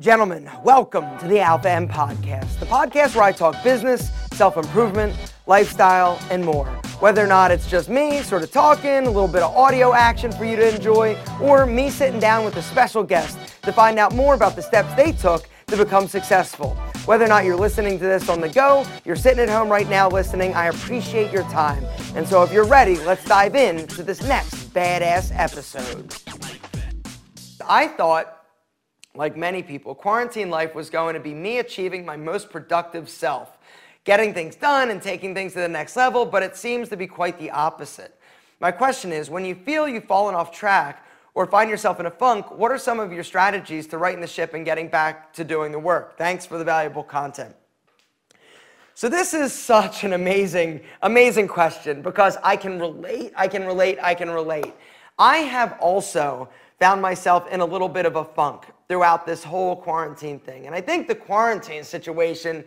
Gentlemen, welcome to the Alpha M Podcast, the podcast where I talk business, self improvement, lifestyle, and more. Whether or not it's just me sort of talking, a little bit of audio action for you to enjoy, or me sitting down with a special guest to find out more about the steps they took to become successful. Whether or not you're listening to this on the go, you're sitting at home right now listening, I appreciate your time. And so if you're ready, let's dive in to this next badass episode. I thought like many people, quarantine life was going to be me achieving my most productive self, getting things done and taking things to the next level, but it seems to be quite the opposite. My question is when you feel you've fallen off track or find yourself in a funk, what are some of your strategies to righting the ship and getting back to doing the work? Thanks for the valuable content. So this is such an amazing, amazing question because I can relate, I can relate, I can relate. I have also found myself in a little bit of a funk throughout this whole quarantine thing. And I think the quarantine situation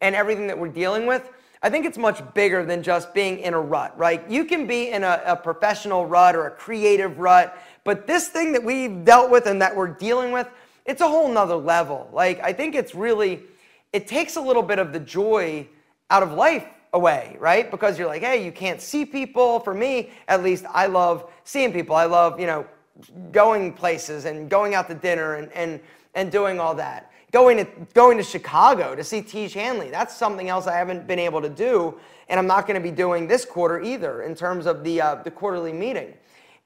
and everything that we're dealing with, I think it's much bigger than just being in a rut, right? You can be in a, a professional rut or a creative rut, but this thing that we've dealt with and that we're dealing with, it's a whole nother level. Like, I think it's really, it takes a little bit of the joy out of life away, right? Because you're like, hey, you can't see people. For me, at least, I love seeing people. I love, you know, going places and going out to dinner and, and, and doing all that. Going to, going to Chicago to see Tiege Hanley, that's something else I haven't been able to do, and I'm not going to be doing this quarter either in terms of the, uh, the quarterly meeting.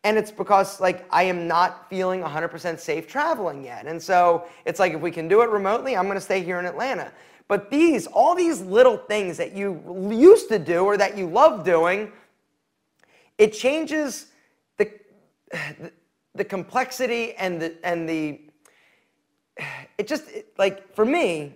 And it's because like I am not feeling 100% safe traveling yet. And so it's like if we can do it remotely, I'm going to stay here in Atlanta. But these, all these little things that you used to do or that you love doing, it changes the, the complexity and the and the it just it, like for me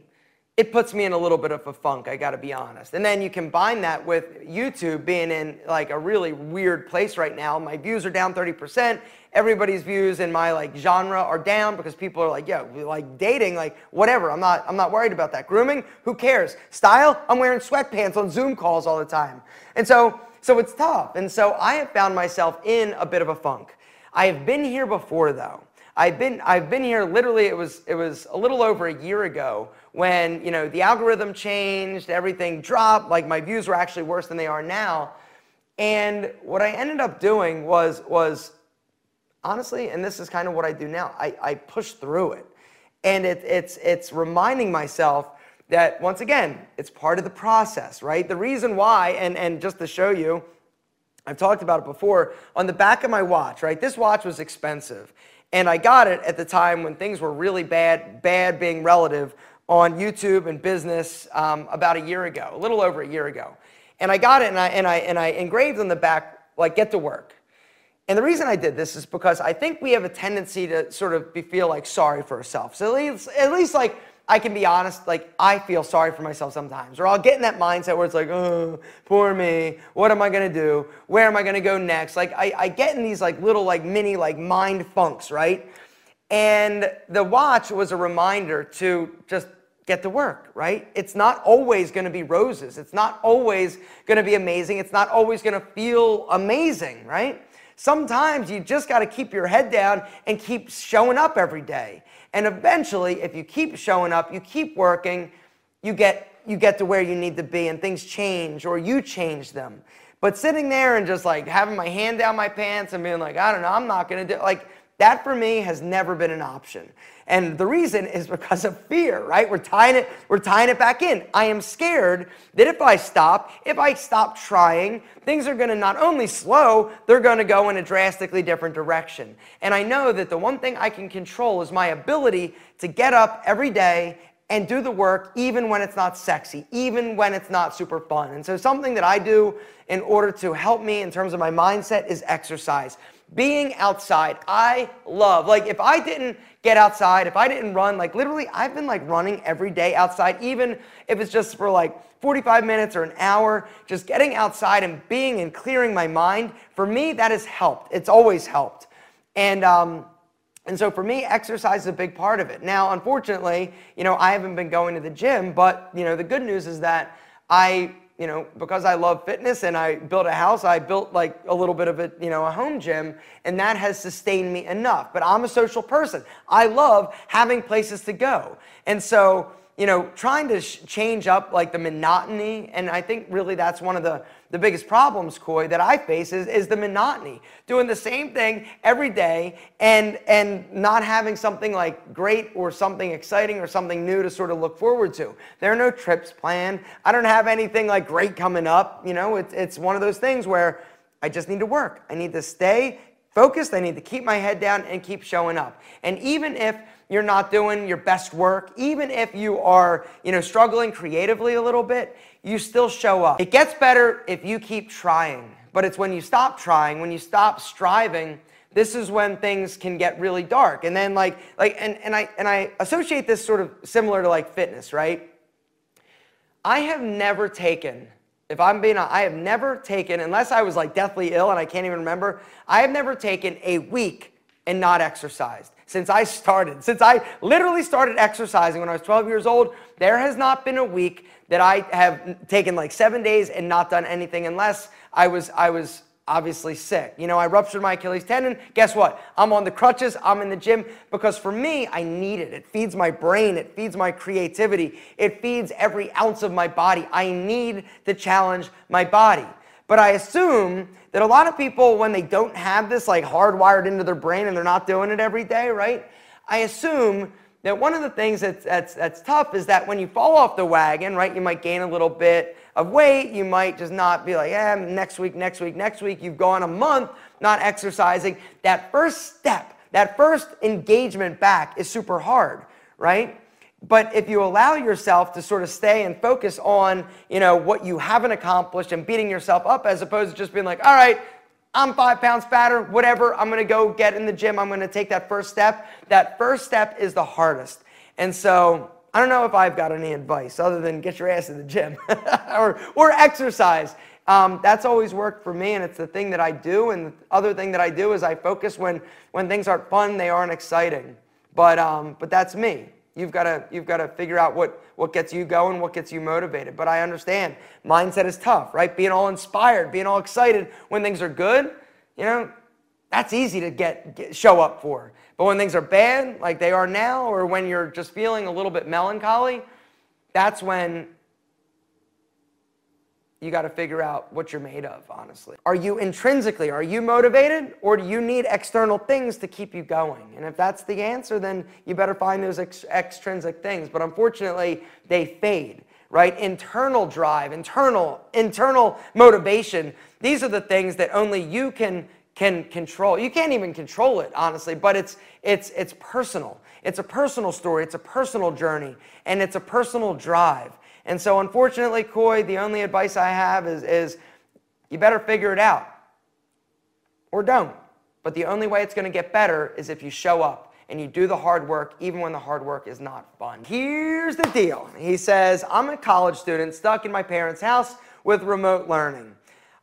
it puts me in a little bit of a funk i got to be honest. And then you combine that with youtube being in like a really weird place right now. My views are down 30% everybody's views in my like genre are down because people are like yo like dating like whatever. I'm not i'm not worried about that. Grooming? Who cares? Style? I'm wearing sweatpants on zoom calls all the time. And so so it's tough. And so i have found myself in a bit of a funk I have been here before though. I've been I've been here literally it was it was a little over a year ago when, you know, the algorithm changed, everything dropped, like my views were actually worse than they are now. And what I ended up doing was was honestly, and this is kind of what I do now, I, I push through it. And it, it's it's reminding myself that once again, it's part of the process, right? The reason why, and, and just to show you, I've talked about it before. On the back of my watch, right? This watch was expensive. And I got it at the time when things were really bad, bad being relative, on YouTube and business um, about a year ago, a little over a year ago. And I got it and I, and, I, and I engraved on the back, like, get to work. And the reason I did this is because I think we have a tendency to sort of be, feel like sorry for ourselves. So at least, at least like, I can be honest, like I feel sorry for myself sometimes. Or I'll get in that mindset where it's like, oh, poor me. What am I gonna do? Where am I gonna go next? Like I, I get in these like little like mini like mind funks, right? And the watch was a reminder to just get to work, right? It's not always gonna be roses. It's not always gonna be amazing. It's not always gonna feel amazing, right? Sometimes you just gotta keep your head down and keep showing up every day. And eventually, if you keep showing up, you keep working, you get you get to where you need to be and things change or you change them. But sitting there and just like having my hand down my pants and being like, I don't know, I'm not gonna do like that for me has never been an option. And the reason is because of fear, right? We're tying it, we're tying it back in. I am scared that if I stop, if I stop trying, things are gonna not only slow, they're gonna go in a drastically different direction. And I know that the one thing I can control is my ability to get up every day and do the work even when it's not sexy, even when it's not super fun. And so something that I do in order to help me in terms of my mindset is exercise being outside. I love, like, if I didn't get outside, if I didn't run, like, literally, I've been like running every day outside, even if it's just for like 45 minutes or an hour, just getting outside and being and clearing my mind. For me, that has helped. It's always helped. And, um, and so for me, exercise is a big part of it. Now, unfortunately, you know, I haven't been going to the gym, but, you know, the good news is that I you know, because I love fitness and I built a house, I built like a little bit of a, you know, a home gym, and that has sustained me enough. But I'm a social person. I love having places to go. And so, you know, trying to sh- change up like the monotony, and I think really that's one of the the biggest problems, Coy, that I face is, is the monotony. Doing the same thing every day and, and not having something like great or something exciting or something new to sort of look forward to. There are no trips planned. I don't have anything like great coming up. You know, it's, it's one of those things where I just need to work. I need to stay focused. I need to keep my head down and keep showing up. And even if you're not doing your best work, even if you are, you know, struggling creatively a little bit, you still show up. It gets better if you keep trying, but it's when you stop trying, when you stop striving, this is when things can get really dark. And then like like and, and I and I associate this sort of similar to like fitness, right? I have never taken if I'm being I have never taken unless I was like deathly ill and I can't even remember, I have never taken a week and not exercised since I started. Since I literally started exercising when I was 12 years old, there has not been a week that I have taken like seven days and not done anything unless I was I was obviously sick. You know, I ruptured my Achilles tendon. Guess what? I'm on the crutches. I'm in the gym because for me, I need it. It feeds my brain. It feeds my creativity. It feeds every ounce of my body. I need to challenge my body. But I assume that a lot of people, when they don't have this like hardwired into their brain and they're not doing it every day, right? I assume that one of the things that's, that's, that's tough is that when you fall off the wagon, right, you might gain a little bit of weight. You might just not be like, yeah, next week, next week, next week. You've gone a month not exercising. That first step, that first engagement back is super hard, right? But if you allow yourself to sort of stay and focus on, you know, what you haven't accomplished and beating yourself up as opposed to just being like, all right, I'm five pounds fatter, whatever. I'm to go get in the gym. I'm to take that first step. That first step is the hardest. And so I don't know if I've got any advice other than get your ass in the gym or, or exercise. Um, that's always worked for me, and it's the thing that I do. And the other thing that I do is I focus when, when things aren't fun, they aren't exciting. But, um, but that's me. You've got to you've got to figure out what what gets you going, what gets you motivated. But I understand mindset is tough, right? Being all inspired, being all excited when things are good, you know, that's easy to get, get show up for. But when things are bad, like they are now, or when you're just feeling a little bit melancholy, that's when you got to figure out what you're made of, honestly. Are you intrinsically, are you motivated or do you need external things to keep you going? And if that's the answer, then you better find those ex- extrinsic things. But unfortunately, they fade, right? Internal drive, internal, internal motivation. These are the things that only you can can control. You can't even control it, honestly, but it's it's it's personal. It's a personal story, it's a personal journey, and it's a personal drive. And so, unfortunately, Coy, the only advice I have is, is you better figure it out or don't. But the only way it's going to get better is if you show up and you do the hard work, even when the hard work is not fun. Here's the deal He says, I'm a college student stuck in my parents' house with remote learning.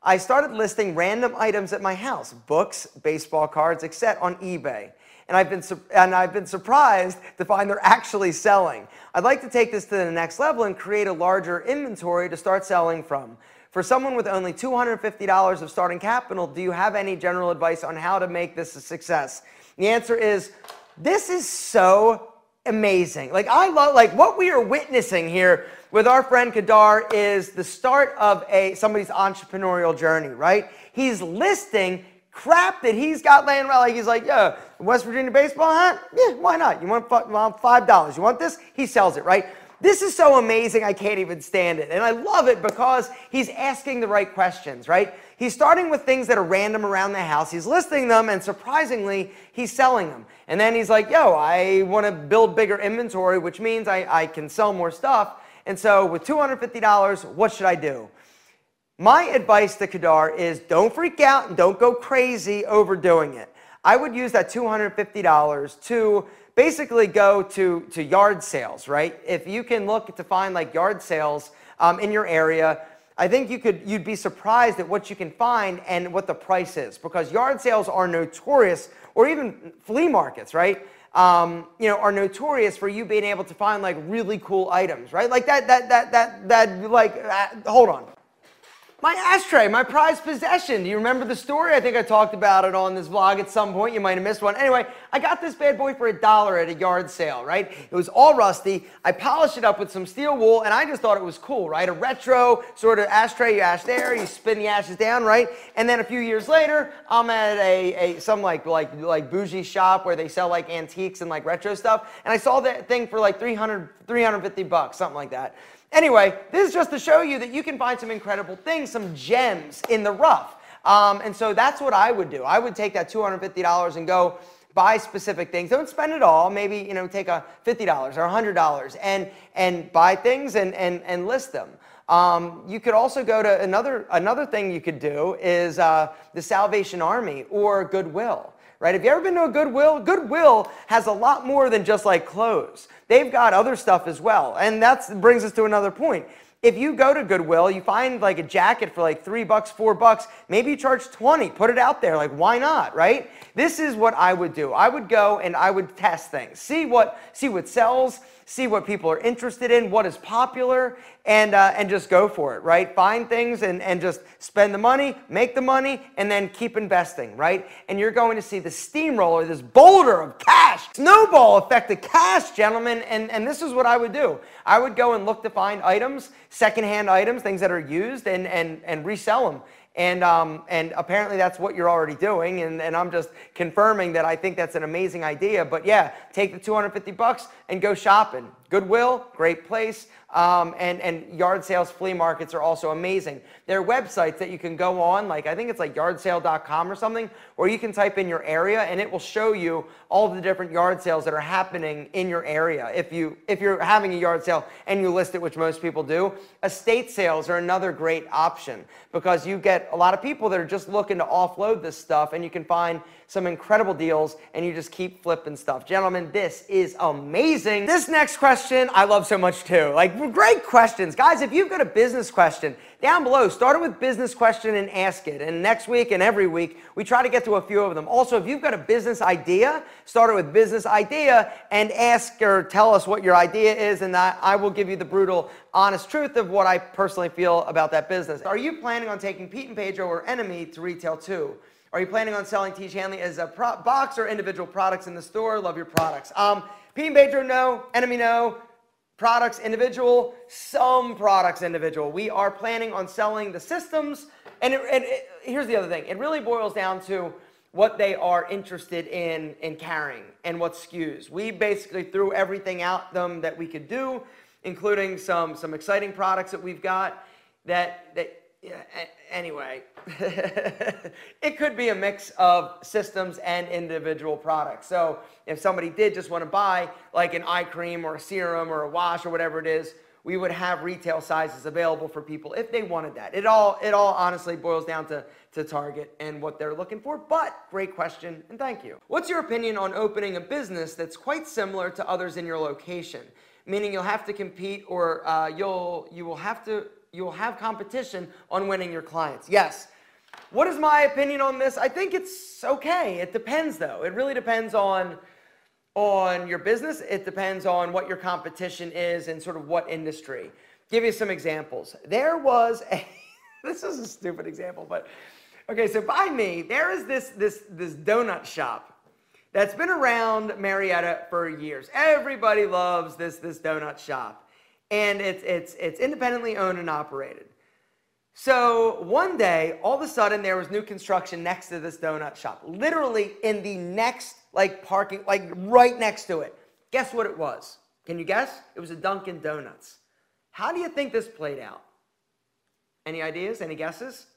I started listing random items at my house books, baseball cards, etc. on eBay and I've been and I've been surprised to find they're actually selling. I'd like to take this to the next level and create a larger inventory to start selling from. For someone with only $250 of starting capital, do you have any general advice on how to make this a success? The answer is this is so amazing. Like I love like what we are witnessing here with our friend Kadar is the start of a somebody's entrepreneurial journey, right? He's listing crap that he's got laying around. Like he's like, yeah, West Virginia baseball hat? Yeah, why not? You want five dollars? You want this? He sells it, right? This is so amazing, I can't even stand it. And I love it because he's asking the right questions, right? He's starting with things that are random around the house. He's listing them, and surprisingly, he's selling them. And then he's like, yo, I want to build bigger inventory, which means I, I can sell more stuff. And so with $250, what should I do? My advice to Kadar is don't freak out and don't go crazy overdoing it. I would use that $250 to basically go to, to yard sales, right? If you can look to find like yard sales um, in your area, I think you could you'd be surprised at what you can find and what the price is because yard sales are notorious, or even flea markets, right? Um, you know, are notorious for you being able to find like really cool items, right? Like that, that, that, that, that, like, uh, hold on. My ashtray, my prized possession. Do you remember the story? I think I talked about it on this vlog at some point. You might have missed one. Anyway, I got this bad boy for a dollar at a yard sale, right? It was all rusty. I polished it up with some steel wool, and I just thought it was cool, right? A retro sort of ashtray. You ash there, you spin the ashes down, right? And then a few years later, I'm at a, a some like like like bougie shop where they sell like antiques and like retro stuff, and I saw that thing for like 300 350 bucks, something like that. Anyway, this is just to show you that you can find some incredible things, some gems in the rough. Um, and so that's what I would do. I would take that $250 and go buy specific things. Don't spend it all. Maybe, you know, take a $50 or $100 and, and buy things and, and, and list them. Um, you could also go to another, another thing you could do is uh, the Salvation Army or Goodwill right? Have you ever been to a Goodwill? Goodwill has a lot more than just like clothes. They've got other stuff as well. And that brings us to another point. If you go to Goodwill, you find like a jacket for like three bucks, four bucks, maybe you charge 20, put it out there. Like, why not, right? This is what I would do. I would go and I would test things, see what, see what sells, see what people are interested in, what is popular, and, uh, and just go for it, right? Find things and, and just spend the money, make the money, and then keep investing, right? And you're going to see the steamroller, this boulder of cash, snowball effect of cash, gentlemen. And, and this is what I would do. I would go and look to find items, secondhand items, things that are used, and, and, and resell them. And, um, and apparently that's what you're already doing. And, and I'm just confirming that I think that's an amazing idea. But yeah, take the 250 bucks and go shopping. Goodwill, great place. Um, and, and yard sales flea markets are also amazing. There are websites that you can go on, like I think it's like yardsale.com or something, where you can type in your area and it will show you all the different yard sales that are happening in your area. If, you, if you're having a yard sale and you list it, which most people do, estate sales are another great option because you get a lot of people that are just looking to offload this stuff and you can find some incredible deals and you just keep flipping stuff. Gentlemen, this is amazing. This next question I love so much too. Like great questions. Guys, if you've got a business question, down below, start it with business question and ask it. And next week and every week, we try to get to a few of them. Also, if you've got a business idea, start it with business idea and ask or tell us what your idea is, and I, I will give you the brutal, honest truth of what I personally feel about that business. Are you planning on taking Pete and Pedro or Enemy to retail too? Are you planning on selling Tiege Hanley as a box or individual products in the store? Love your products. Um, Pete and Pedro, no. Enemy, no products individual, some products individual. We are planning on selling the systems. And, it, and it, here's the other thing it really boils down to what they are interested in in carrying and what SKUs. We basically threw everything out them that we could do, including some some exciting products that we've got that that anyway, it could be a mix of systems and individual products. So if somebody did just want to buy like an eye cream or a serum or a wash or whatever it is, we would have retail sizes available for people if they wanted that. It all it all honestly boils down to to Target and what they're looking for. But great question and thank you. What's your opinion on opening a business that's quite similar to others in your location? Meaning you'll have to compete or uh, you'll you will have to you'll have competition on winning your clients. Yes. What is my opinion on this? I think it's okay. It depends though. It really depends on on your business. It depends on what your competition is and sort of what industry. Give you some examples. There was a this is a stupid example, but okay, so by me, there is this this this donut shop that's been around Marietta for years. Everybody loves this this donut shop and it's, it's, it's independently owned and operated. So one day, all of a sudden, there was new construction next to this donut shop, literally in the next like parking, like right next to it. Guess what it was? Can you guess? It was a Dunkin' Donuts. How do you think this played out? Any ideas? Any guesses?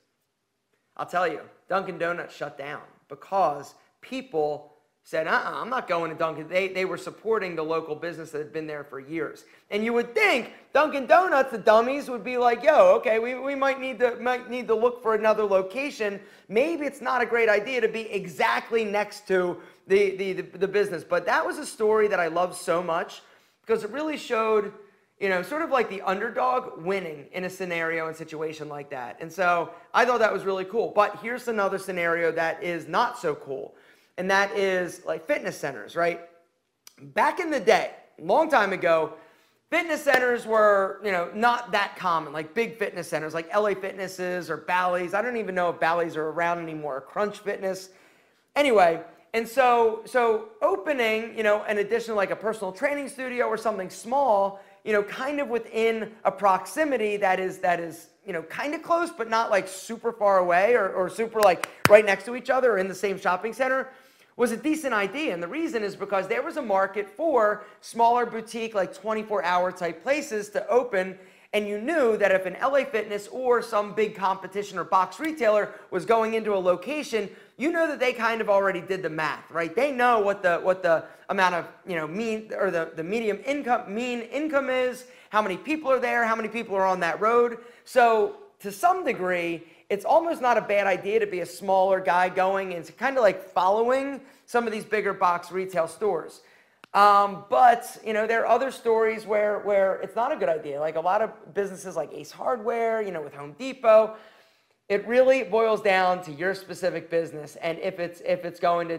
I'll tell you, Dunkin' Donuts shut down because people said, uh-uh, I'm not going to Dunkin'. They, they were supporting the local business that had been there for years. And you would think Dunkin' Donuts, the dummies, would be like, yo, okay, we, we might, need to, might need to look for another location. Maybe it's not a great idea to be exactly next to the, the, the, the business. But that was a story that I loved so much because it really showed, you know, sort of like the underdog winning in a scenario and situation like that. And so I thought that was really cool. But here's another scenario that is not so cool and that is like fitness centers, right? Back in the day, long time ago, fitness centers were, you know, not that common, like big fitness centers, like LA Fitnesses or Bally's. I don't even know if Bally's are around anymore. Crunch Fitness. Anyway, and so so opening, you know, an additional like a personal training studio or something small, you know, kind of within a proximity that is that is you know kind of close, but not like super far away or, or super like right next to each other or in the same shopping center was a decent idea. And the reason is because there was a market for smaller boutique, like 24 hour type places to open. And you knew that if an LA Fitness or some big competition or box retailer was going into a location, you know that they kind of already did the math, right? They know what the what the amount of you know mean or the, the medium income mean income is, how many people are there, how many people are on that road. So to some degree, it's almost not a bad idea to be a smaller guy going and kind of like following some of these bigger box retail stores. Um, but you know, there are other stories where where it's not a good idea. Like a lot of businesses like Ace Hardware, you know, with Home Depot, it really boils down to your specific business and if it's if it's going to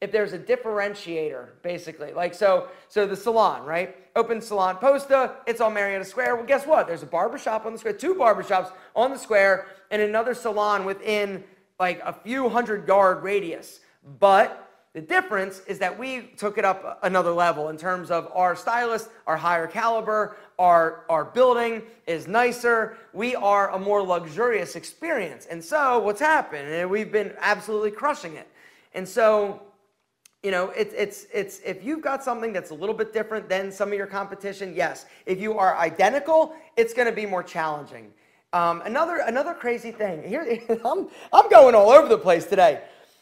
if there's a differentiator, basically. Like so, so the salon, right? Open salon posta, it's on Marietta Square. Well, guess what? There's a barbershop on the square, two barbershops on the square, and another salon within like a few hundred yard radius. But the difference is that we took it up another level in terms of our stylists our higher caliber, our, our building is nicer, we are a more luxurious experience. And so what's happened? And we've been absolutely crushing it. And so you know, it's, it's, it's, if you've got something that's a little bit different than some of your competition, yes. If you are identical, it's going to be more challenging. Um, another, another crazy thing, here, I'm, I'm going all over the place today.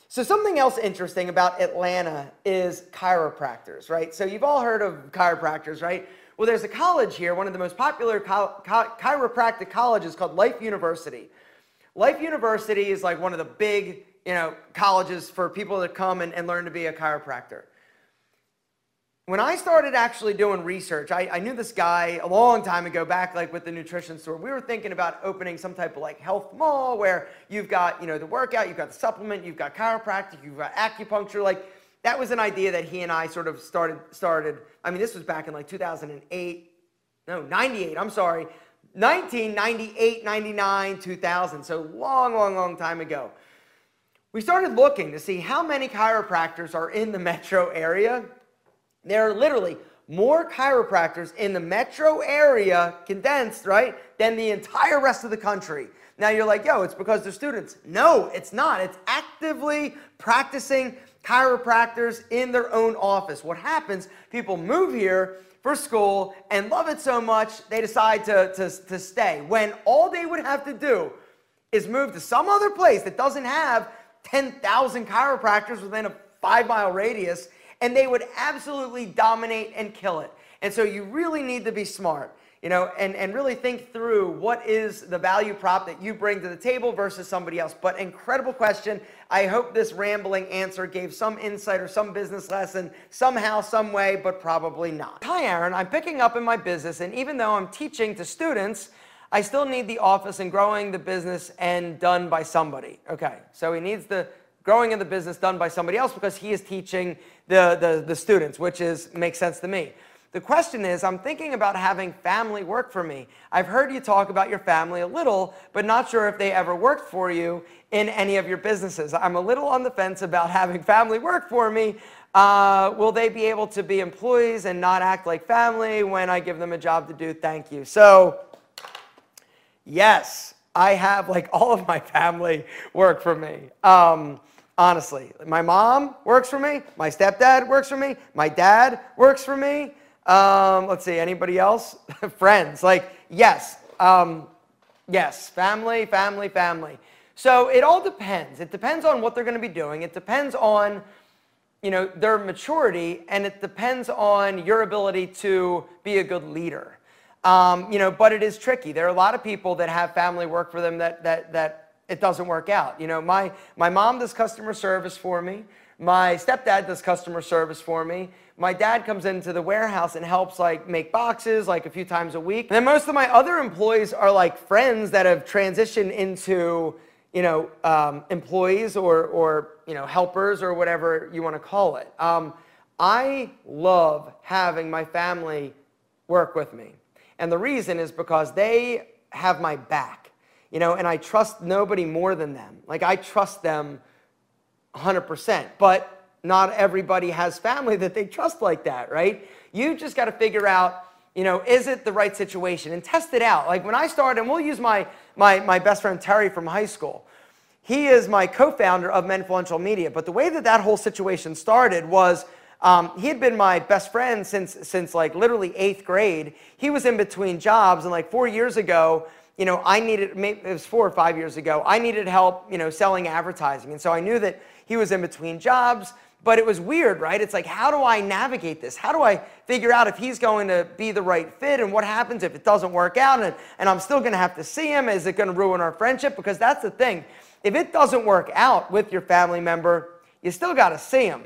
So something else interesting about Atlanta is chiropractors, right? So you've all heard of chiropractors, right? Well, there's a college here, one of the most popular chiropractic colleges called Life University. Life University is like one of the big you know, colleges for people to come and, and learn to be a chiropractor. When I started actually doing research, I, I knew this guy a long time ago back like with the nutrition store. We were thinking about opening some type of like health mall where you've got, you know, the workout, you've got the supplement, you've got chiropractic, you've got acupuncture. Like that was an idea that he and I sort of started started. I mean, this was back in like 2008. No, 98. I'm sorry. 1998, 99, 2000. So long, long, long time ago we started looking to see how many chiropractors are in the metro area. There are literally more chiropractors in the metro area, condensed, right, than the entire rest of the country. Now you're like, yo, it's because they're students. No, it's not. It's actively practicing chiropractors in their own office. What happens, people move here for school and love it so much, they decide to, to, to stay. When all they would have to do is move to some other place that doesn't have 10,000 chiropractors within a five mile radius, and they would absolutely dominate and kill it. And so you really need to be smart, you know, and, and really think through what is the value prop that you bring to the table versus somebody else. But incredible question. I hope this rambling answer gave some insight or some business lesson somehow, some way, but probably not. Hi, Aaron. I'm picking up in my business, and even though I'm teaching to students, I still need the office and growing the business and done by somebody. Okay, so he needs the growing in the business done by somebody else because he is teaching the, the, the students, which is makes sense to me. The question is, I'm thinking about having family work for me. I've heard you talk about your family a little, but not sure if they ever worked for you in any of your businesses. I'm a little on the fence about having family work for me. Uh, will they be able to be employees and not act like family when I give them a job to do? Thank you. So Yes, I have like all of my family work for me. Um, honestly, my mom works for me. My stepdad works for me. My dad works for me. Um, let's see, anybody else? Friends. Like, yes, um, yes, family, family, family. So it all depends. It depends on what they're going to be doing. It depends on, you know, their maturity, and it depends on your ability to be a good leader. Um, you know, but it is tricky. There are a lot of people that have family work for them that, that, that it doesn't work out. You know, my, my mom does customer service for me. My stepdad does customer service for me. My dad comes into the warehouse and helps like make boxes like a few times a week. And then most of my other employees are like friends that have transitioned into, you know, um, employees or, or, you know, helpers or whatever you want to call it. Um, I love having my family work with me. And the reason is because they have my back, you know, and I trust nobody more than them. Like I trust them 100%, but not everybody has family that they trust like that, right? You just got to figure out, you know, is it the right situation and test it out. Like when I started, and we'll use my, my, my best friend Terry from high school. He is my co-founder of Menfluential Media, but the way that that whole situation started was um, he had been my best friend since, since like literally eighth grade. He was in between jobs, and like four years ago, you know, I needed, maybe it was four or five years ago, I needed help, you know, selling advertising. And so I knew that he was in between jobs, but it was weird, right? It's like, how do I navigate this? How do I figure out if he's going to be the right fit and what happens if it doesn't work out and, and I'm still going to have to see him? Is it going to ruin our friendship? Because that's the thing. If it doesn't work out with your family member, you still got to see him.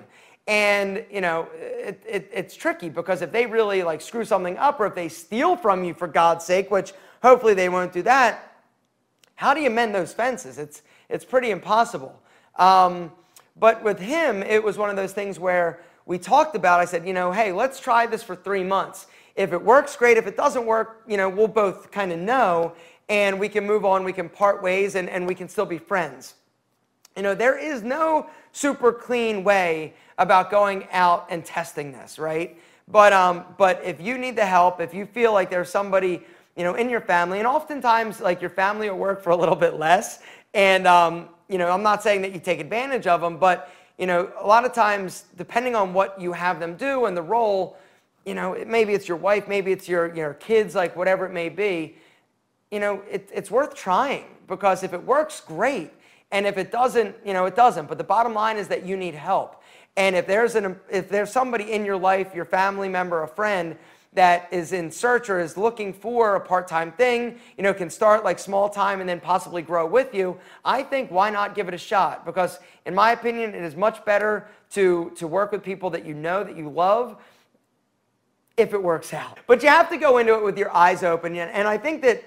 And you know, it, it, it's tricky because if they really like screw something up or if they steal from you for God's sake, which hopefully they won't do that, how do you mend those fences? It's, it's pretty impossible. Um, but with him, it was one of those things where we talked about, I said, you know, hey, let's try this for three months. If it works, great. If it doesn't work, you know, we'll both kind of know and we can move on, we can part ways, and, and we can still be friends. You know, there is no super clean way about going out and testing this, right? But, um, but if you need the help, if you feel like there's somebody, you know, in your family, and oftentimes like your family will work for a little bit less, and, um, you know, I'm not saying that you take advantage of them, but, you know, a lot of times, depending on what you have them do and the role, you know, maybe it's your wife, maybe it's your, your kids, like whatever it may be, you know, it, it's worth trying because if it works, great. And if it doesn't, you know, it doesn't. But the bottom line is that you need help. And if there's, an, if there's somebody in your life, your family member, a friend, that is in search or is looking for a part-time thing, you know, can start like small time and then possibly grow with you, I think why not give it a shot? Because in my opinion, it is much better to, to work with people that you know, that you love, if it works out. But you have to go into it with your eyes open. And I think that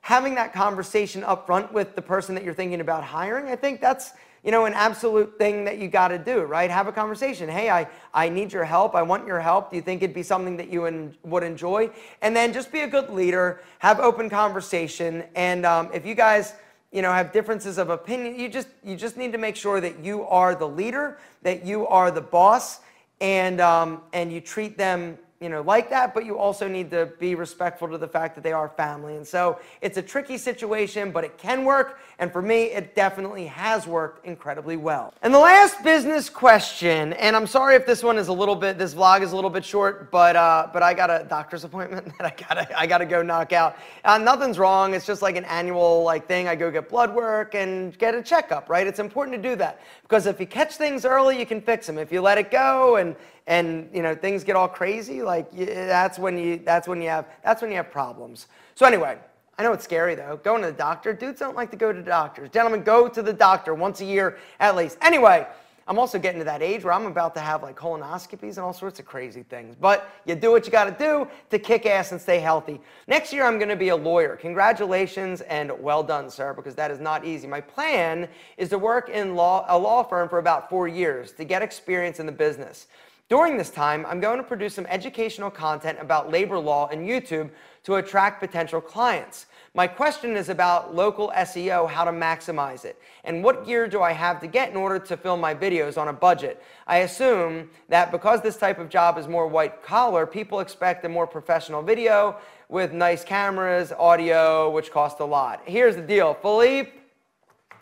having that conversation up front with the person that you're thinking about hiring, I think that's you know, an absolute thing that you got to do, right? Have a conversation. Hey, I, I need your help. I want your help. Do you think it'd be something that you en- would enjoy? And then just be a good leader, have open conversation. And um, if you guys, you know, have differences of opinion, you just, you just need to make sure that you are the leader, that you are the boss, and, um, and you treat them you know, like that, but you also need to be respectful to the fact that they are family. And so it's a tricky situation, but it can work. And for me, it definitely has worked incredibly well. And the last business question, and I'm sorry if this one is a little bit, this vlog is a little bit short, but uh, but I got a doctor's appointment that I gotta I gotta go knock out. Uh, nothing's wrong. It's just like an annual like thing. I go get blood work and get a checkup. Right? It's important to do that because if you catch things early, you can fix them. If you let it go and and you know things get all crazy, like that's when you that's when you have that's when you have problems. So anyway, I know it's scary though. Going to the doctor, dudes don't like to go to doctors. Gentlemen, go to the doctor once a year at least. Anyway, I'm also getting to that age where I'm about to have like colonoscopies and all sorts of crazy things. But you do what you got to do to kick ass and stay healthy. Next year, I'm going to be a lawyer. Congratulations and well done, sir, because that is not easy. My plan is to work in law, a law firm for about four years to get experience in the business. During this time, I'm going to produce some educational content about labor law and YouTube to attract potential clients. My question is about local SEO, how to maximize it, and what gear do I have to get in order to film my videos on a budget? I assume that because this type of job is more white collar, people expect a more professional video with nice cameras, audio, which cost a lot. Here's the deal, Philippe,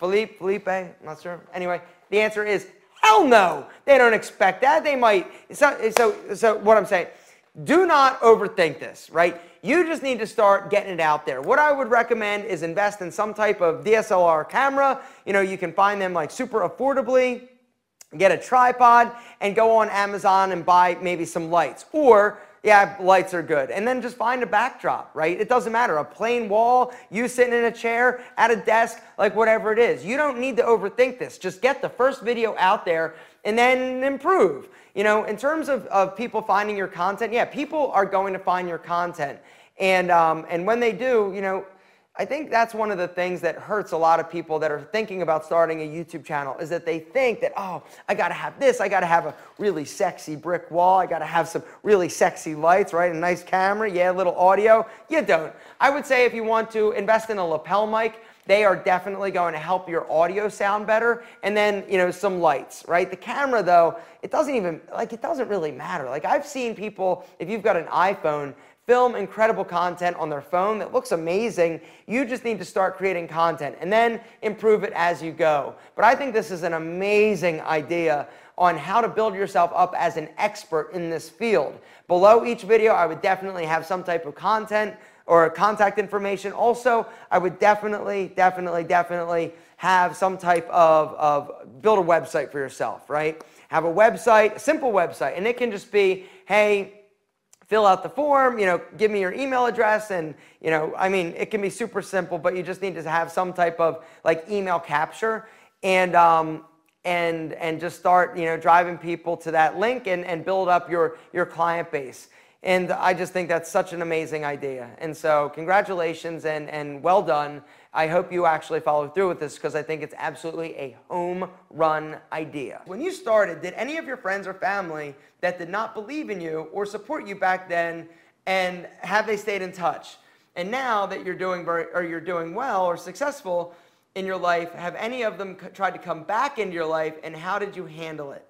Philippe, Felipe, I'm not sure. Anyway, the answer is Hell no. They don't expect that. They might. So, so, so what I'm saying, do not overthink this, right? You just need to start getting it out there. What I would recommend is invest in some type of DSLR camera. You know, you can find them like super affordably. Get a tripod and go on Amazon and buy maybe some lights. Or yeah, lights are good. And then just find a backdrop, right? It doesn't matter. A plain wall, you sitting in a chair, at a desk, like whatever it is. You don't need to overthink this. Just get the first video out there and then improve. You know, in terms of, of people finding your content, yeah, people are going to find your content. And, um, and when they do, you know, I think that's one of the things that hurts a lot of people that are thinking about starting a YouTube channel is that they think that, oh, I gotta have this, I gotta have a really sexy brick wall, I gotta have some really sexy lights, right? A nice camera, yeah, a little audio. You don't. I would say if you want to invest in a lapel mic, they are definitely going to help your audio sound better and then you know some lights right the camera though it doesn't even like it doesn't really matter like i've seen people if you've got an iphone film incredible content on their phone that looks amazing. You just need to start creating content and then improve it as you go. But I think this is an amazing idea on how to build yourself up as an expert in this field. Below each video, I would definitely have some type of content or contact information. Also, I would definitely, definitely, definitely have some type of, of build a website for yourself, right? Have a website, a simple website, and it can just be, hey, fill out the form, you know, give me your email address and, you know, I mean, it can be super simple, but you just need to have some type of like email capture and, um, and, and just start, you know, driving people to that link and, and build up your, your client base. And I just think that's such an amazing idea. And so congratulations and, and well done. I hope you actually follow through with this because I think it's absolutely a home run idea. When you started, did any of your friends or family that did not believe in you or support you back then and have they stayed in touch? And now that you're doing very, or you're doing well or successful in your life, have any of them tried to come back into your life and how did you handle it?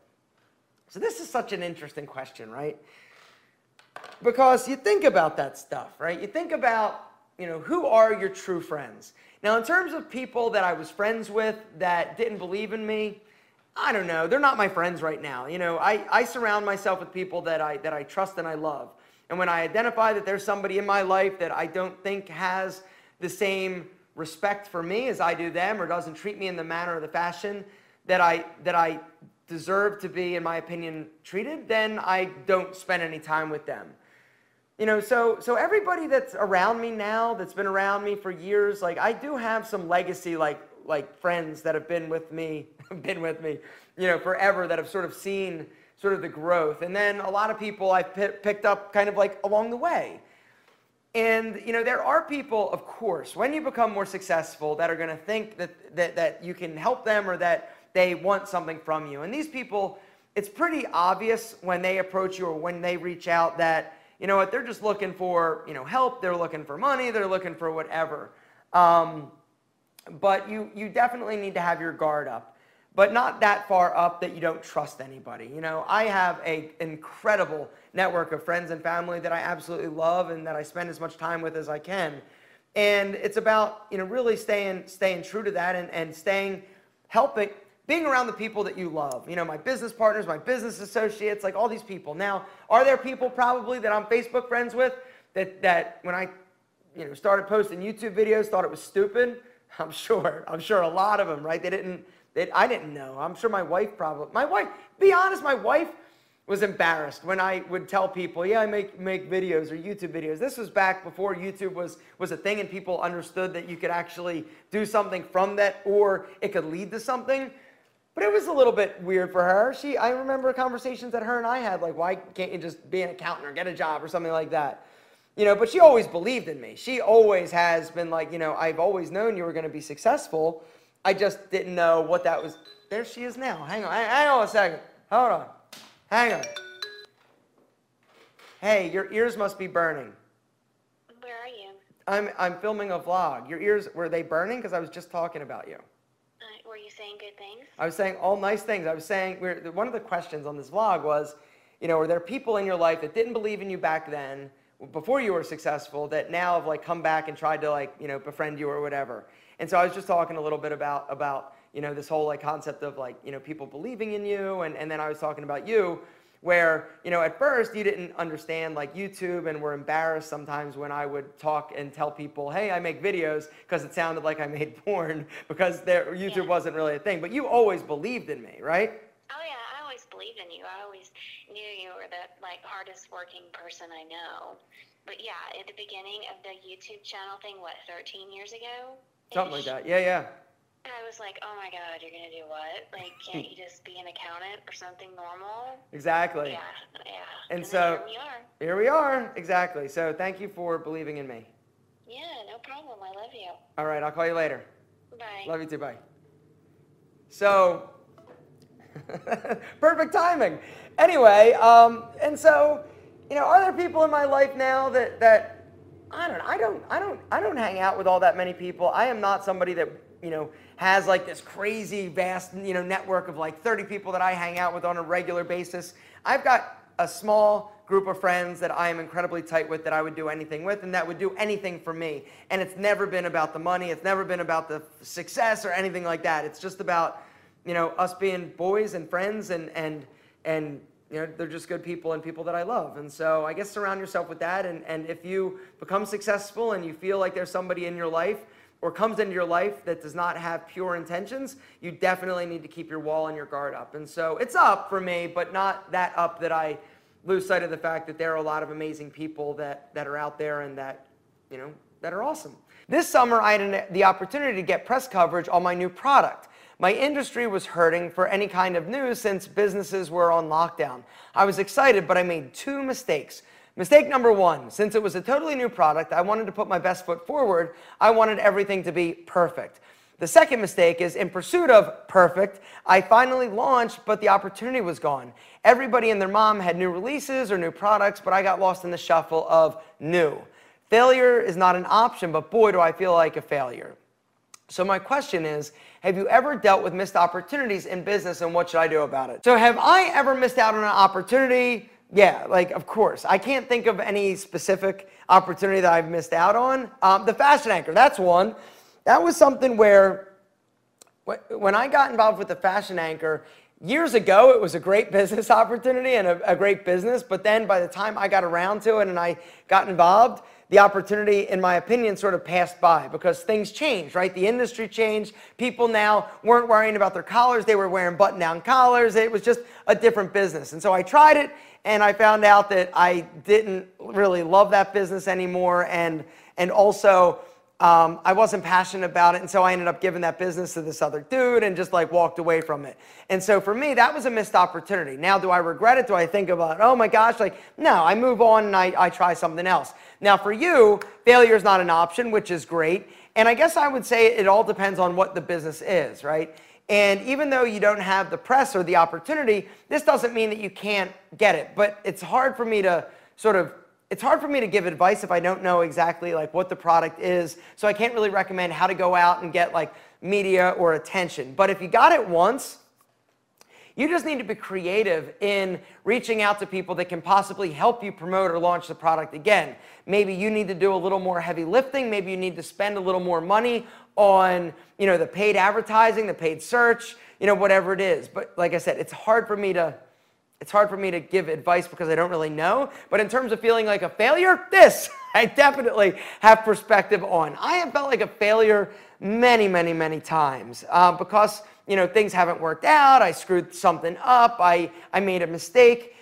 So this is such an interesting question, right? because you think about that stuff, right? You think about, you know, who are your true friends? Now, in terms of people that I was friends with that didn't believe in me, I don't know. They're not my friends right now. You know, I, I surround myself with people that I, that I trust and I love. And when I identify that there's somebody in my life that I don't think has the same respect for me as I do them or doesn't treat me in the manner or the fashion that I, that I deserve to be, in my opinion, treated, then I don't spend any time with them. You know, so so everybody that's around me now, that's been around me for years, like I do have some legacy, like like friends that have been with me, been with me, you know, forever, that have sort of seen sort of the growth, and then a lot of people I've p- picked up kind of like along the way. And you know, there are people, of course, when you become more successful, that are going to think that, that that you can help them or that they want something from you. And these people, it's pretty obvious when they approach you or when they reach out that you know what, they're just looking for, you know, help, they're looking for money, they're looking for whatever. Um, but you, you definitely need to have your guard up, but not that far up that you don't trust anybody. You know, I have an incredible network of friends and family that I absolutely love and that I spend as much time with as I can. And it's about, you know, really staying, staying true to that and, and staying, helping, being around the people that you love. You know, my business partners, my business associates, like all these people. Now, are there people probably that I'm Facebook friends with that, that when I you know, started posting YouTube videos thought it was stupid? I'm sure. I'm sure a lot of them, right? They didn't, they, I didn't know. I'm sure my wife probably, my wife, be honest, my wife was embarrassed when I would tell people, yeah, I make, make videos or YouTube videos. This was back before YouTube was, was a thing and people understood that you could actually do something from that or it could lead to something. But it was a little bit weird for her. She, I remember conversations that her and I had, like, why can't you just be an accountant or get a job or something like that? You know, but she always believed in me. She always has been like, you know, I've always known you were going to be successful. I just didn't know what that was. There she is now. Hang on, hang on a second. Hold on. Hang on. Hey, your ears must be burning. Where are you? I'm, I'm filming a vlog. Your ears, were they burning? Because I was just talking about you you saying good things? I was saying all nice things. I was saying one of the questions on this vlog was, you know, were there people in your life that didn't believe in you back then, before you were successful, that now have like come back and tried to like, you know, befriend you or whatever. And so I was just talking a little bit about about you know this whole like concept of like you know people believing in you, and and then I was talking about you where you know at first you didn't understand like YouTube and were embarrassed sometimes when I would talk and tell people, "Hey, I make videos," because it sounded like I made porn because there, YouTube yeah. wasn't really a thing. But you always believed in me, right? Oh yeah, I always believed in you. I always knew you were the like hardest working person I know. But yeah, at the beginning of the YouTube channel thing, what, 13 years ago? Something like that. Yeah, yeah. I was like, oh my God, you're going to do what? Like, can't you just be an accountant or something normal? Exactly. Yeah, yeah. And, and so here we are. Here we are. Exactly. So thank you for believing in me. Yeah, no problem. I love you. All right, I'll call you later. Bye. Love you too. Bye. So, perfect timing. Anyway, um, and so, you know, are there people in my life now that that I don't, I don't, I don't, I don't hang out with all that many people. I am not somebody that you know has like this crazy vast you know network of like 30 people that I hang out with on a regular basis. I've got a small group of friends that I am incredibly tight with that I would do anything with and that would do anything for me. And it's never been about the money, it's never been about the success or anything like that. It's just about, you know, us being boys and friends and and and you know, they're just good people and people that I love. And so I guess surround yourself with that and, and if you become successful and you feel like there's somebody in your life or comes into your life that does not have pure intentions, you definitely need to keep your wall and your guard up. And so it's up for me, but not that up that I lose sight of the fact that there are a lot of amazing people that, that are out there and that, you know, that are awesome. This summer, I had an, the opportunity to get press coverage on my new product. My industry was hurting for any kind of news since businesses were on lockdown. I was excited, but I made two mistakes. Mistake number one, since it was a totally new product, I wanted to put my best foot forward. I wanted everything to be perfect. The second mistake is in pursuit of perfect, I finally launched, but the opportunity was gone. Everybody and their mom had new releases or new products, but I got lost in the shuffle of new. Failure is not an option, but boy, do I feel like a failure. So, my question is Have you ever dealt with missed opportunities in business and what should I do about it? So, have I ever missed out on an opportunity? Yeah, like, of course. I can't think of any specific opportunity that I've missed out on. Um, the fashion anchor, that's one. That was something where when I got involved with the fashion anchor, years ago, it was a great business opportunity and a, a, great business. But then by the time I got around to it and I got involved, the opportunity, in my opinion, sort of passed by because things changed, right? The industry changed. People now weren't worrying about their collars, they were wearing button down collars. It was just a different business. And so I tried it and I found out that I didn't really love that business anymore. And, and also, um, I wasn't passionate about it, and so I ended up giving that business to this other dude and just like walked away from it. And so for me, that was a missed opportunity. Now, do I regret it? Do I think about, oh my gosh, like, no, I move on and I, I try something else. Now, for you, failure is not an option, which is great. And I guess I would say it all depends on what the business is, right? And even though you don't have the press or the opportunity, this doesn't mean that you can't get it. But it's hard for me to sort of it's hard for me to give advice if I don't know exactly like what the product is. So I can't really recommend how to go out and get like media or attention. But if you got it once, you just need to be creative in reaching out to people that can possibly help you promote or launch the product again. Maybe you need to do a little more heavy lifting. Maybe you need to spend a little more money on, you know, the paid advertising, the paid search, you know, whatever it is. But like I said, it's hard for me to it's hard for me to give advice because I don't really know. But in terms of feeling like a failure, this I definitely have perspective on. I have felt like a failure many, many, many times uh, because you know things haven't worked out. I screwed something up. I I made a mistake,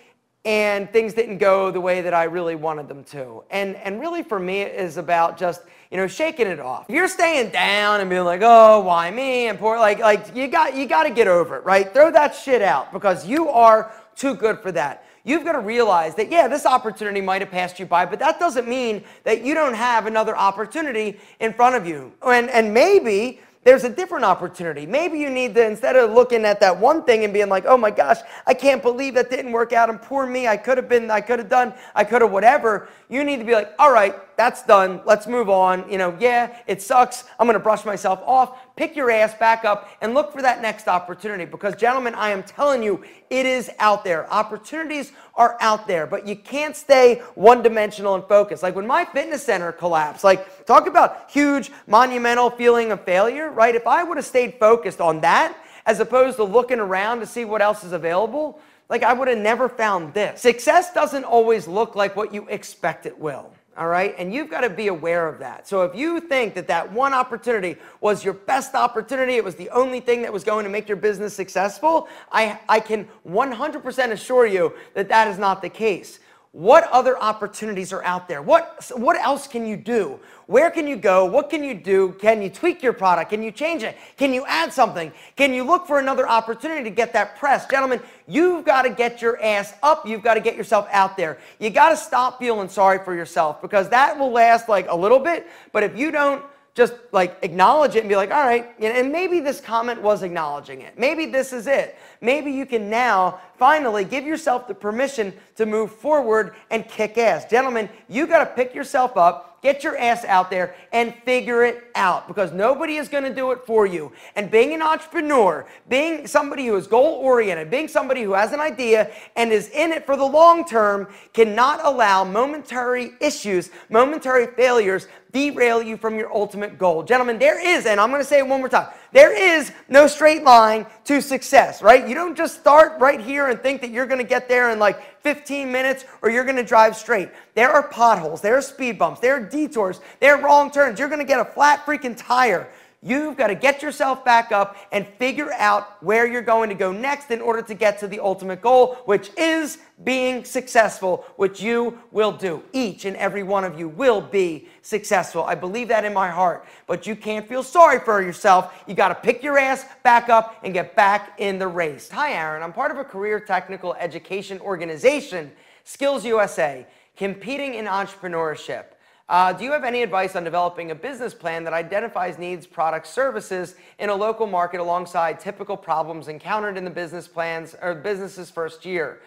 and things didn't go the way that I really wanted them to. And and really for me it is about just you know shaking it off. If you're staying down and being like, oh, why me? And poor like like you got you got to get over it, right? Throw that shit out because you are too good for that. You've got to realize that, yeah, this opportunity might have passed you by, but that doesn't mean that you don't have another opportunity in front of you. And, and maybe there's a different opportunity. Maybe you need to, instead of looking at that one thing and being like, oh my gosh, I can't believe that didn't work out and poor me, I could have been, I could have done, I could have whatever. You need to be like, all right, that's done. Let's move on. You know, yeah, it sucks. I'm to brush myself off. Pick your ass back up and look for that next opportunity because, gentlemen, I am telling you, it is out there. Opportunities are out there, but you can't stay one dimensional and focused. Like when my fitness center collapsed, like talk about huge, monumental feeling of failure, right? If I would have stayed focused on that as opposed to looking around to see what else is available, like I would have never found this. Success doesn't always look like what you expect it will all right? And you've got to be aware of that. So if you think that that one opportunity was your best opportunity, it was the only thing that was going to make your business successful, I, I can 100% assure you that that is not the case. What other opportunities are out there? What, what else can you do? Where can you go? What can you do? Can you tweak your product? Can you change it? Can you add something? Can you look for another opportunity to get that press? Gentlemen, you've got to get your ass up. You've got to get yourself out there. You got to stop feeling sorry for yourself because that will last like a little bit. But if you don't just like acknowledge it and be like, all right, and maybe this comment was acknowledging it. Maybe this is it. Maybe you can now finally give yourself the permission to move forward and kick ass. Gentlemen, you got to pick yourself up Get your ass out there and figure it out because nobody is going to do it for you. And being an entrepreneur, being somebody who is goal oriented, being somebody who has an idea and is in it for the long term cannot allow momentary issues, momentary failures derail you from your ultimate goal. Gentlemen, there is, and I'm going to say it one more time, there is no straight line to success, right? You don't just start right here and think that you're going to get there in like 15 minutes or you're going to drive straight. There are potholes, there are speed bumps, there are detours, there are wrong turns. You're going to get a flat freaking tire. You've got to get yourself back up and figure out where you're going to go next in order to get to the ultimate goal, which is being successful, which you will do. Each and every one of you will be successful. I believe that in my heart. But you can't feel sorry for yourself. You got to pick your ass back up and get back in the race. Hi, Aaron. I'm part of a career technical education organization, Skills USA, competing in entrepreneurship. Uh, do you have any advice on developing a business plan that identifies needs, products, services in a local market alongside typical problems encountered in the business plans or business's first year?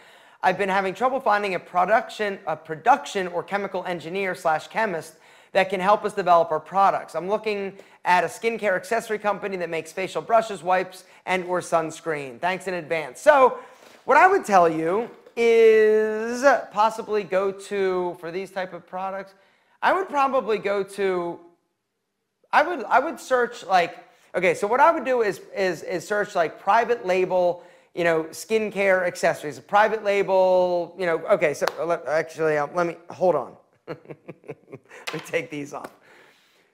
I've been having trouble finding a production, a production or chemical engineer slash chemist that can help us develop our products. I'm looking at a skincare accessory company that makes facial brushes, wipes, and or sunscreen. Thanks in advance. So, what I would tell you is possibly go to for these type of products I would probably go to, I would, I would search like, okay, so what I would do is, is, is search like private label, you know, skincare accessories, private label, you know, okay, so let, actually, um, let me, hold on. let me take these off.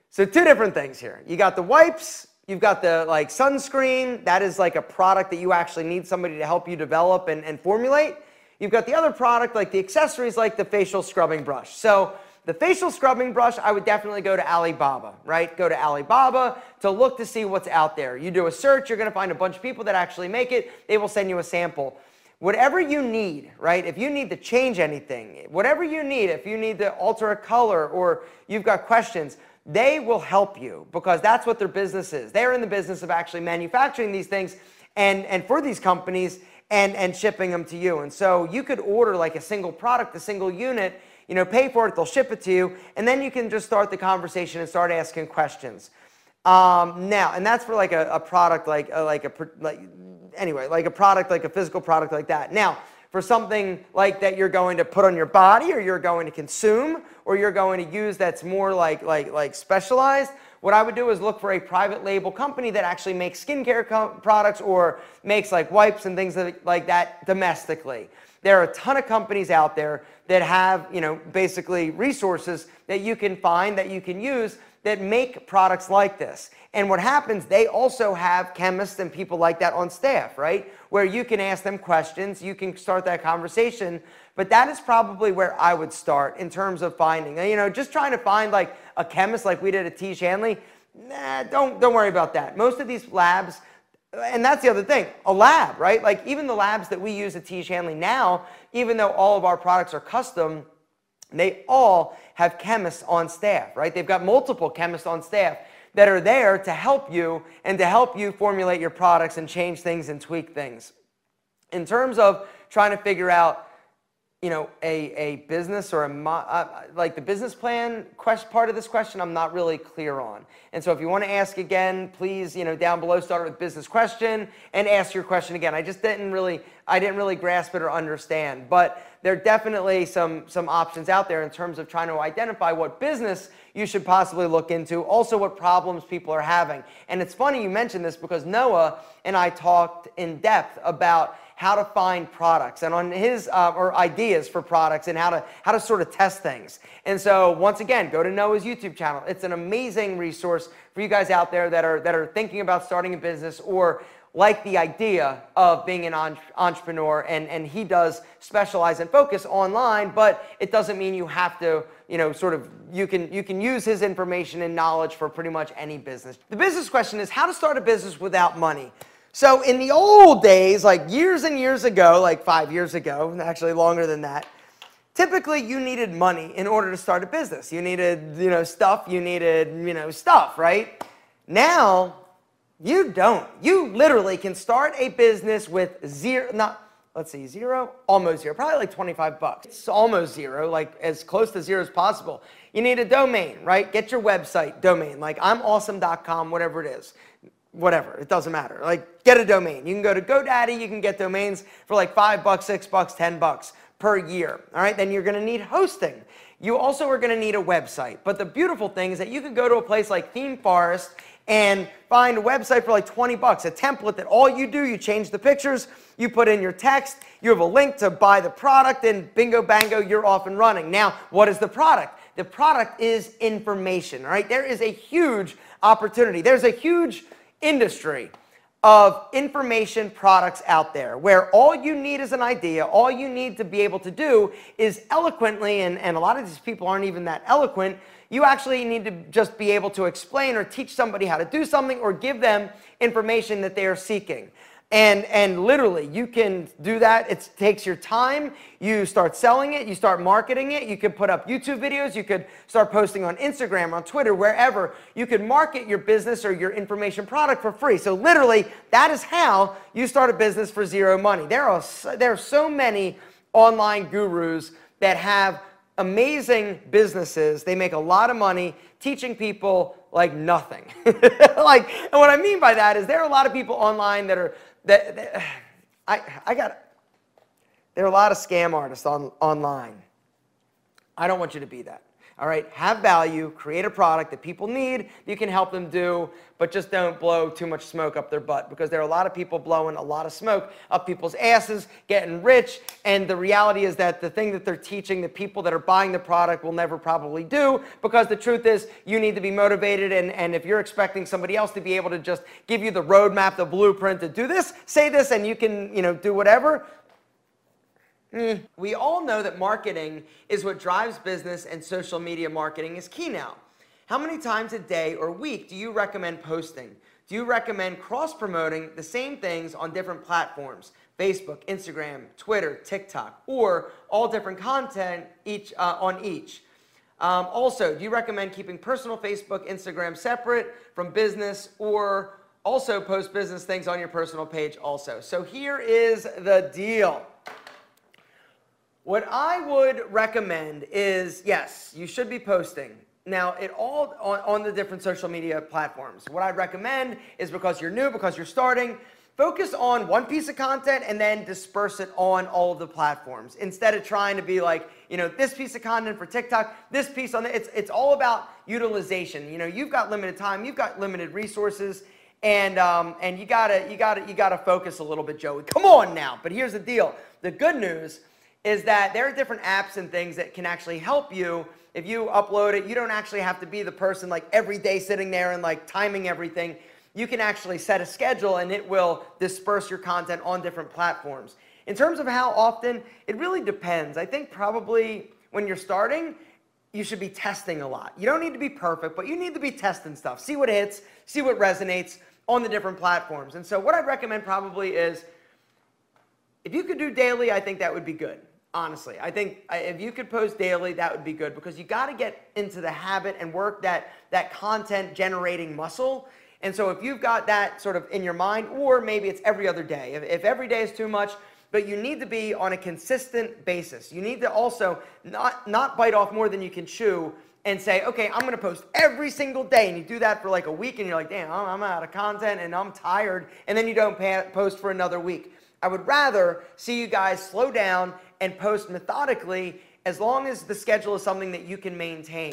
So two different things here. You got the wipes, you've got the like sunscreen, that is like a product that you actually need somebody to help you develop and, and formulate. You've got the other product like the accessories like the facial scrubbing brush. So the facial scrubbing brush, I would definitely go to Alibaba, right? Go to Alibaba to look to see what's out there. You do a search, you're gonna find a bunch of people that actually make it. They will send you a sample. Whatever you need, right? If you need to change anything, whatever you need, if you need to alter a color or you've got questions, they will help you because that's what their business is. They're in the business of actually manufacturing these things and, and for these companies and, and shipping them to you. And so you could order like a single product, a single unit, you know, pay for it, they'll ship it to you, and then you can just start the conversation and start asking questions. Um, now, and that's for like a, a product like a, uh, like a like anyway, like a product like a physical product like that. Now, for something like that you're going to put on your body or you're going to consume or you're going to use that's more like like like specialized, what I would do is look for a private label company that actually makes skincare products or makes like wipes and things like that domestically. There are a ton of companies out there that have, you know, basically resources that you can find that you can use that make products like this. And what happens, they also have chemists and people like that on staff, right? Where you can ask them questions, you can start that conversation. But that is probably where I would start in terms of finding. You know, just trying to find like a chemist like we did at Tiege Hanley. nah, don't, don't worry about that. Most of these labs, and that's the other thing, a lab, right? Like even the labs that we use at Tiege Hanley now, even though all of our products are custom, they all have chemists on staff, right? They've got multiple chemists on staff that are there to help you and to help you formulate your products and change things and tweak things. In terms of trying to figure out you know, a, a business or a, uh, like the business plan quest, part of this question, I'm not really clear on. And so if you want to ask again, please, you know, down below, start with business question and ask your question again. I just didn't really, I didn't really grasp it or understand. But there are definitely some, some options out there in terms of trying to identify what business you should possibly look into, also what problems people are having. And it's funny you mentioned this because Noah and I talked in depth about how to find products and on his uh, or ideas for products and how to how to sort of test things. And so once again, go to Noah's YouTube channel. It's an amazing resource for you guys out there that are that are thinking about starting a business or like the idea of being an entrepreneur and, and he does specialize and focus online but it doesn't mean you have to you know sort of you can you can use his information and knowledge for pretty much any business the business question is how to start a business without money so in the old days like years and years ago like five years ago actually longer than that typically you needed money in order to start a business you needed you know stuff you needed you know stuff right now you don't. You literally can start a business with zero, not, let's see, zero, almost zero, probably like 25 bucks. It's almost zero, like as close to zero as possible. You need a domain, right? Get your website domain, like I'mAwesome.com, whatever it is. Whatever, it doesn't matter. Like, get a domain. You can go to GoDaddy, you can get domains for like five bucks, six bucks, 10 bucks per year. All right, then you're gonna need hosting. You also are gonna need a website. But the beautiful thing is that you could go to a place like ThemeForest and find a website for like 20 bucks, a template that all you do, you change the pictures, you put in your text, you have a link to buy the product, and bingo bango, you're off and running. Now, what is the product? The product is information, all right? There is a huge opportunity. There's a huge industry of information products out there where all you need is an idea, all you need to be able to do is eloquently, and, and a lot of these people aren't even that eloquent, you actually need to just be able to explain or teach somebody how to do something or give them information that they are seeking. And, and literally, you can do that. It takes your time. You start selling it. You start marketing it. You could put up YouTube videos. You could start posting on Instagram, on Twitter, wherever. You could market your business or your information product for free. So literally, that is how you start a business for zero money. There are, there are so many online gurus that have amazing businesses. They make a lot of money teaching people like nothing. like, and what I mean by that is there are a lot of people online that are that, that I I got there are a lot of scam artists on online. I don't want you to be that. All right, have value, create a product that people need, you can help them do, but just don't blow too much smoke up their butt because there are a lot of people blowing a lot of smoke up people's asses, getting rich, and the reality is that the thing that they're teaching the people that are buying the product will never probably do because the truth is you need to be motivated and, and if you're expecting somebody else to be able to just give you the roadmap, the blueprint to do this, say this, and you can, you know, do whatever, Mm. We all know that marketing is what drives business and social media marketing is key now. How many times a day or week do you recommend posting? Do you recommend cross promoting the same things on different platforms? Facebook, Instagram, Twitter, TikTok, or all different content each uh, on each. Um, also, do you recommend keeping personal Facebook, Instagram separate from business, or also post business things on your personal page also? So here is the deal. What I would recommend is yes, you should be posting. Now, it all on, on the different social media platforms. What I'd recommend is because you're new, because you're starting, focus on one piece of content and then disperse it on all of the platforms instead of trying to be like, you know, this piece of content for TikTok, this piece on the, it's, it's all about utilization. You know, you've got limited time, you've got limited resources, and um, and you gotta you gotta you gotta focus a little bit, Joey. Come on now. But here's the deal: the good news is that there are different apps and things that can actually help you. If you upload it, you don't actually have to be the person like every day sitting there and like timing everything. You can actually set a schedule and it will disperse your content on different platforms. In terms of how often, it really depends. I think probably when you're starting, you should be testing a lot. You don't need to be perfect, but you need to be testing stuff. See what hits, see what resonates on the different platforms. And so, what I'd recommend probably is if you could do daily, I think that would be good honestly. I think if you could post daily, that would be good because you got to get into the habit and work that, that content generating muscle. And so if you've got that sort of in your mind, or maybe it's every other day, if, if every day is too much, but you need to be on a consistent basis. You need to also not, not bite off more than you can chew and say, okay, I'm going to post every single day. And you do that for like a week and you're like, damn, I'm out of content and I'm tired. And then you don't post for another week. I would rather see you guys slow down and post methodically as long as the schedule is something that you can maintain.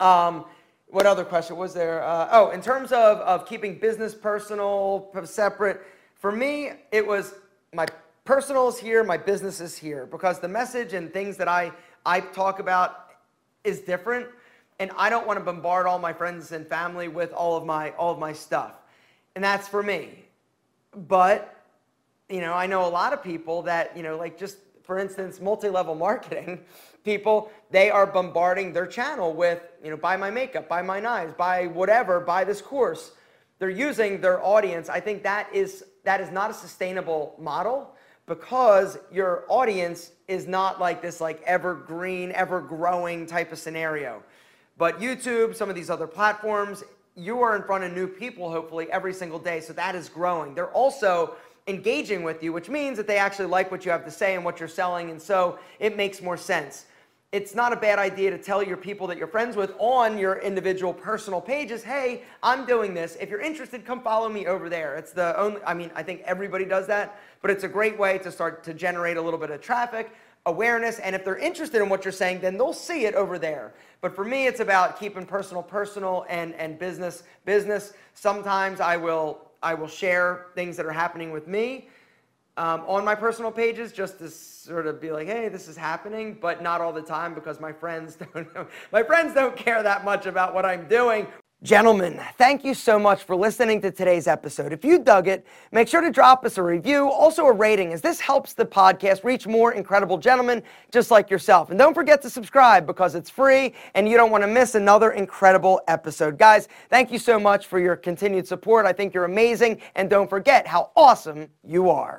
Um, what other question was there? Uh, oh, in terms of, of keeping business personal separate, for me, it was my personal is here, my business is here, because the message and things that I, I talk about is different, and I don't want to bombard all my friends and family with all of my all of my stuff, and that's for me. but you know, I know a lot of people that, you know, like just for instance, multi-level marketing people, they are bombarding their channel with, you know, buy my makeup, buy my knives, buy whatever, buy this course. They're using their audience. I think that is that is not a sustainable model because your audience is not like this like evergreen, ever growing type of scenario. But YouTube, some of these other platforms, you are in front of new people hopefully every single day. So that is growing. They're also engaging with you, which means that they actually like what you have to say and what you're selling. And so it makes more sense. It's not a bad idea to tell your people that you're friends with on your individual personal pages, hey, I'm doing this. If you're interested, come follow me over there. It's the only, I mean, I think everybody does that, but it's a great way to start to generate a little bit of traffic, awareness, and if they're interested in what you're saying, then they'll see it over there. But for me, it's about keeping personal personal and, and business business. Sometimes I will I will share things that are happening with me um, on my personal pages just to sort of be like, hey, this is happening, but not all the time because my friends don't my friends don't care that much about what I'm doing. Gentlemen, thank you so much for listening to today's episode. If you dug it, make sure to drop us a review, also a rating, as this helps the podcast reach more incredible gentlemen just like yourself. And don't forget to subscribe because it's free and you don't want to miss another incredible episode. Guys, thank you so much for your continued support. I think you're amazing. And don't forget how awesome you are.